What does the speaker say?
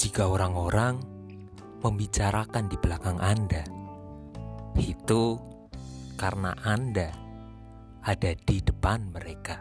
jika orang-orang membicarakan di belakang Anda. Itu karena Anda ada di depan mereka.